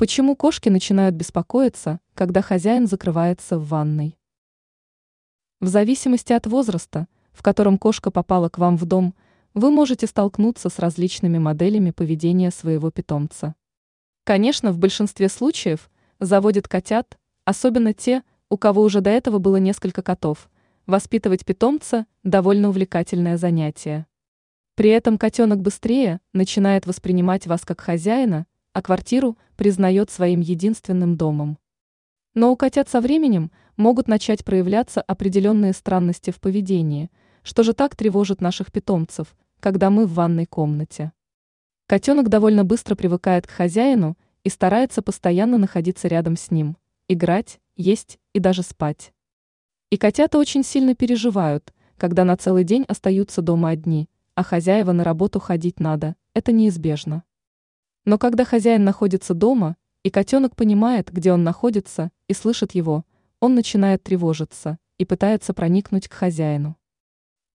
Почему кошки начинают беспокоиться, когда хозяин закрывается в ванной? В зависимости от возраста, в котором кошка попала к вам в дом, вы можете столкнуться с различными моделями поведения своего питомца. Конечно, в большинстве случаев заводят котят, особенно те, у кого уже до этого было несколько котов. Воспитывать питомца – довольно увлекательное занятие. При этом котенок быстрее начинает воспринимать вас как хозяина, а квартиру признает своим единственным домом. Но у котят со временем могут начать проявляться определенные странности в поведении, что же так тревожит наших питомцев, когда мы в ванной комнате. Котенок довольно быстро привыкает к хозяину и старается постоянно находиться рядом с ним, играть, есть и даже спать. И котята очень сильно переживают, когда на целый день остаются дома одни, а хозяева на работу ходить надо, это неизбежно. Но когда хозяин находится дома, и котенок понимает, где он находится, и слышит его, он начинает тревожиться и пытается проникнуть к хозяину.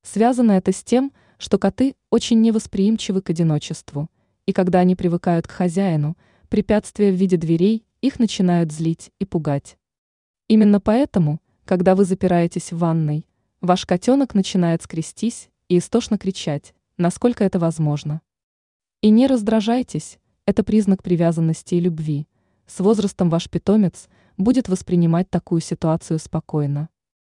Связано это с тем, что коты очень невосприимчивы к одиночеству, и когда они привыкают к хозяину, препятствия в виде дверей их начинают злить и пугать. Именно поэтому, когда вы запираетесь в ванной, ваш котенок начинает скрестись и истошно кричать, насколько это возможно. И не раздражайтесь, это признак привязанности и любви. С возрастом ваш питомец будет воспринимать такую ситуацию спокойно.